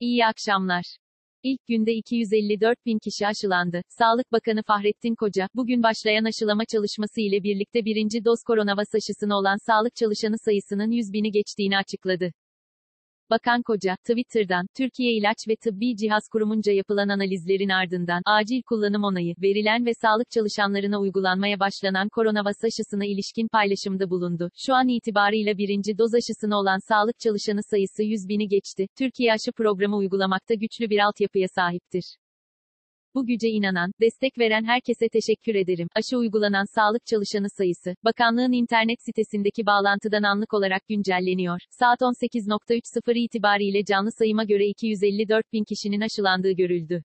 İyi akşamlar. İlk günde 254 bin kişi aşılandı. Sağlık Bakanı Fahrettin Koca, bugün başlayan aşılama çalışması ile birlikte birinci doz koronavas aşısını olan sağlık çalışanı sayısının 100 bini geçtiğini açıkladı. Bakan Koca, Twitter'dan, Türkiye İlaç ve Tıbbi Cihaz Kurumunca yapılan analizlerin ardından, acil kullanım onayı, verilen ve sağlık çalışanlarına uygulanmaya başlanan koronavas aşısına ilişkin paylaşımda bulundu. Şu an itibarıyla birinci doz aşısını olan sağlık çalışanı sayısı 100 bini geçti. Türkiye aşı programı uygulamakta güçlü bir altyapıya sahiptir. Bu güce inanan, destek veren herkese teşekkür ederim. Aşı uygulanan sağlık çalışanı sayısı, bakanlığın internet sitesindeki bağlantıdan anlık olarak güncelleniyor. Saat 18.30 itibariyle canlı sayıma göre 254 bin kişinin aşılandığı görüldü.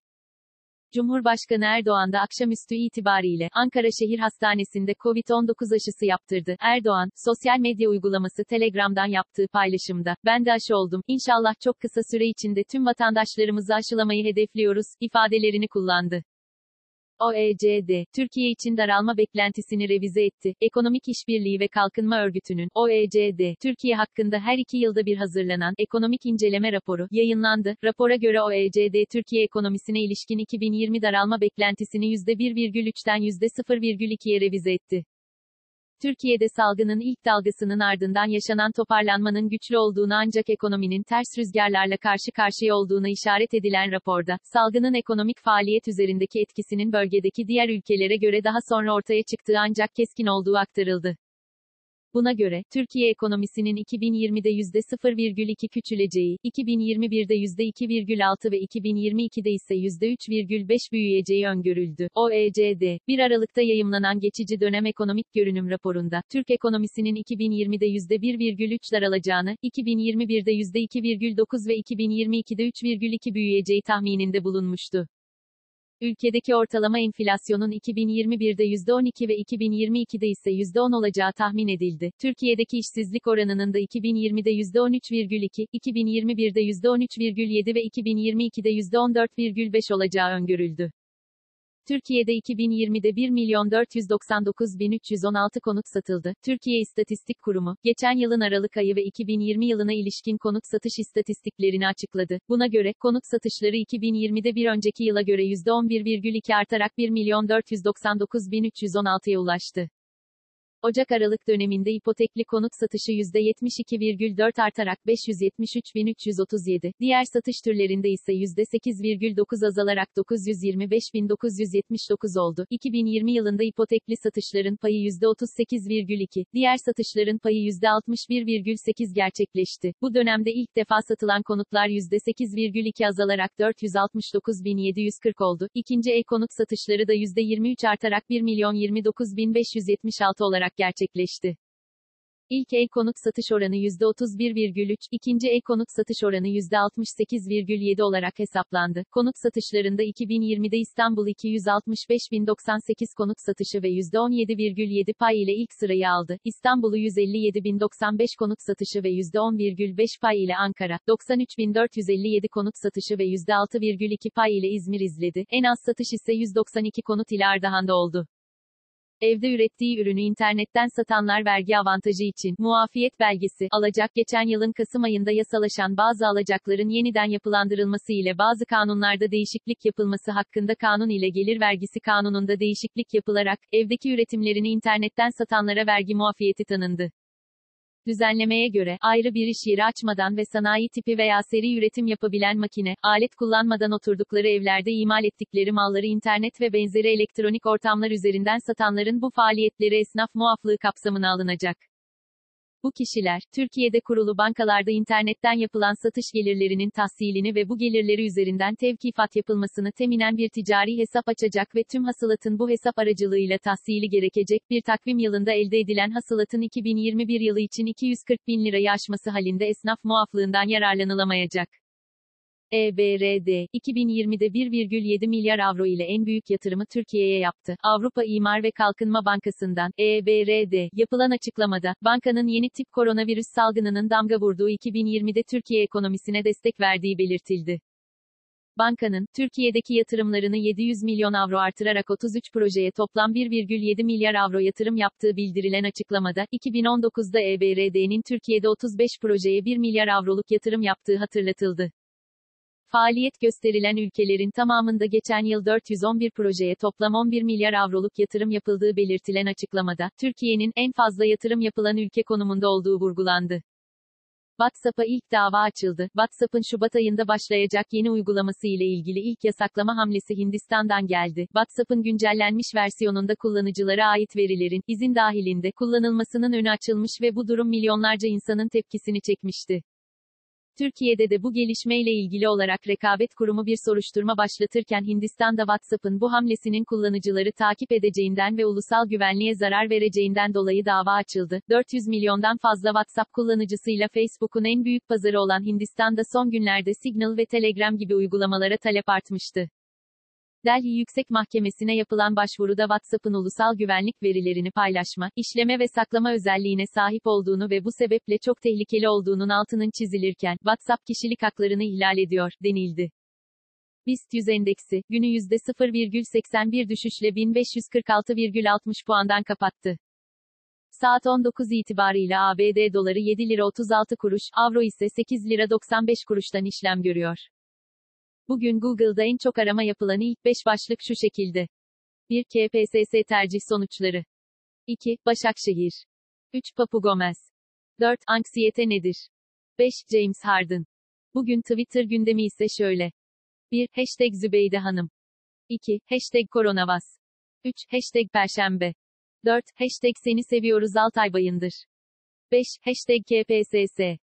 Cumhurbaşkanı Erdoğan da akşamüstü itibariyle Ankara Şehir Hastanesi'nde COVID-19 aşısı yaptırdı. Erdoğan, sosyal medya uygulaması Telegram'dan yaptığı paylaşımda, ben de aşı oldum, İnşallah çok kısa süre içinde tüm vatandaşlarımızı aşılamayı hedefliyoruz, ifadelerini kullandı. OECD, Türkiye için daralma beklentisini revize etti. Ekonomik İşbirliği ve Kalkınma Örgütü'nün, OECD, Türkiye hakkında her iki yılda bir hazırlanan ekonomik inceleme raporu yayınlandı. Rapora göre OECD, Türkiye ekonomisine ilişkin 2020 daralma beklentisini %1,3'ten %0,2'ye revize etti. Türkiye'de salgının ilk dalgasının ardından yaşanan toparlanmanın güçlü olduğunu ancak ekonominin ters rüzgarlarla karşı karşıya olduğuna işaret edilen raporda, salgının ekonomik faaliyet üzerindeki etkisinin bölgedeki diğer ülkelere göre daha sonra ortaya çıktığı ancak keskin olduğu aktarıldı. Buna göre, Türkiye ekonomisinin 2020'de %0,2 küçüleceği, 2021'de %2,6 ve 2022'de ise %3,5 büyüyeceği öngörüldü. OECD, 1 Aralık'ta yayımlanan geçici dönem ekonomik görünüm raporunda, Türk ekonomisinin 2020'de %1,3 daralacağını, 2021'de %2,9 ve 2022'de 3,2 büyüyeceği tahmininde bulunmuştu. Ülkedeki ortalama enflasyonun 2021'de %12 ve 2022'de ise %10 olacağı tahmin edildi. Türkiye'deki işsizlik oranının da 2020'de %13,2, 2021'de %13,7 ve 2022'de %14,5 olacağı öngörüldü. Türkiye'de 2020'de 1 milyon 499 bin 316 konut satıldı. Türkiye İstatistik Kurumu, geçen yılın Aralık ayı ve 2020 yılına ilişkin konut satış istatistiklerini açıkladı. Buna göre, konut satışları 2020'de bir önceki yıla göre %11,2 artarak 1 milyon 499 bin 316'ya ulaştı. Ocak-Aralık döneminde ipotekli konut satışı %72,4 artarak 573.337, diğer satış türlerinde ise %8,9 azalarak 925.979 oldu. 2020 yılında ipotekli satışların payı %38,2, diğer satışların payı %61,8 gerçekleşti. Bu dönemde ilk defa satılan konutlar %8,2 azalarak 469.740 oldu. İkinci el konut satışları da %23 artarak 1.029.576 olarak gerçekleşti. İlk el konut satış oranı %31,3, ikinci el konut satış oranı %68,7 olarak hesaplandı. Konut satışlarında 2020'de İstanbul 265.098 konut satışı ve %17,7 pay ile ilk sırayı aldı. İstanbul'u 157.095 konut satışı ve %10,5 pay ile Ankara, 93.457 konut satışı ve %6,2 pay ile İzmir izledi. En az satış ise 192 konut ile Ardahan'da oldu. Evde ürettiği ürünü internetten satanlar vergi avantajı için muafiyet belgesi alacak geçen yılın Kasım ayında yasalaşan bazı alacakların yeniden yapılandırılması ile bazı kanunlarda değişiklik yapılması hakkında kanun ile gelir vergisi kanununda değişiklik yapılarak evdeki üretimlerini internetten satanlara vergi muafiyeti tanındı. Düzenlemeye göre, ayrı bir iş yeri açmadan ve sanayi tipi veya seri üretim yapabilen makine, alet kullanmadan oturdukları evlerde imal ettikleri malları internet ve benzeri elektronik ortamlar üzerinden satanların bu faaliyetleri esnaf muaflığı kapsamına alınacak. Bu kişiler, Türkiye'de kurulu bankalarda internetten yapılan satış gelirlerinin tahsilini ve bu gelirleri üzerinden tevkifat yapılmasını teminen bir ticari hesap açacak ve tüm hasılatın bu hesap aracılığıyla tahsili gerekecek bir takvim yılında elde edilen hasılatın 2021 yılı için 240 bin lirayı aşması halinde esnaf muaflığından yararlanılamayacak. EBRD, 2020'de 1,7 milyar avro ile en büyük yatırımı Türkiye'ye yaptı. Avrupa İmar ve Kalkınma Bankası'ndan, EBRD, yapılan açıklamada, bankanın yeni tip koronavirüs salgınının damga vurduğu 2020'de Türkiye ekonomisine destek verdiği belirtildi. Bankanın, Türkiye'deki yatırımlarını 700 milyon avro artırarak 33 projeye toplam 1,7 milyar avro yatırım yaptığı bildirilen açıklamada, 2019'da EBRD'nin Türkiye'de 35 projeye 1 milyar avroluk yatırım yaptığı hatırlatıldı. Faaliyet gösterilen ülkelerin tamamında geçen yıl 411 projeye toplam 11 milyar avroluk yatırım yapıldığı belirtilen açıklamada, Türkiye'nin en fazla yatırım yapılan ülke konumunda olduğu vurgulandı. WhatsApp'a ilk dava açıldı. WhatsApp'ın Şubat ayında başlayacak yeni uygulaması ile ilgili ilk yasaklama hamlesi Hindistan'dan geldi. WhatsApp'ın güncellenmiş versiyonunda kullanıcılara ait verilerin, izin dahilinde, kullanılmasının önü açılmış ve bu durum milyonlarca insanın tepkisini çekmişti. Türkiye'de de bu gelişmeyle ilgili olarak Rekabet Kurumu bir soruşturma başlatırken Hindistan'da WhatsApp'ın bu hamlesinin kullanıcıları takip edeceğinden ve ulusal güvenliğe zarar vereceğinden dolayı dava açıldı. 400 milyondan fazla WhatsApp kullanıcısıyla Facebook'un en büyük pazarı olan Hindistan'da son günlerde Signal ve Telegram gibi uygulamalara talep artmıştı. Delhi Yüksek Mahkemesi'ne yapılan başvuruda WhatsApp'ın ulusal güvenlik verilerini paylaşma, işleme ve saklama özelliğine sahip olduğunu ve bu sebeple çok tehlikeli olduğunun altının çizilirken, WhatsApp kişilik haklarını ihlal ediyor, denildi. BIST 100 endeksi, günü %0,81 düşüşle 1546,60 puandan kapattı. Saat 19 itibarıyla ABD doları 7 lira 36 kuruş, avro ise 8 lira 95 kuruştan işlem görüyor. Bugün Google'da en çok arama yapılan ilk 5 başlık şu şekilde. 1. KPSS tercih sonuçları. 2. Başakşehir. 3. Papu Gomez. 4. Anksiyete nedir? 5. James Harden. Bugün Twitter gündemi ise şöyle. 1. Hashtag Zübeyde Hanım. 2. Hashtag Koronavas. 3. Hashtag Perşembe. 4. Hashtag Seni Seviyoruz Altay Bayındır. 5. Hashtag KPSS.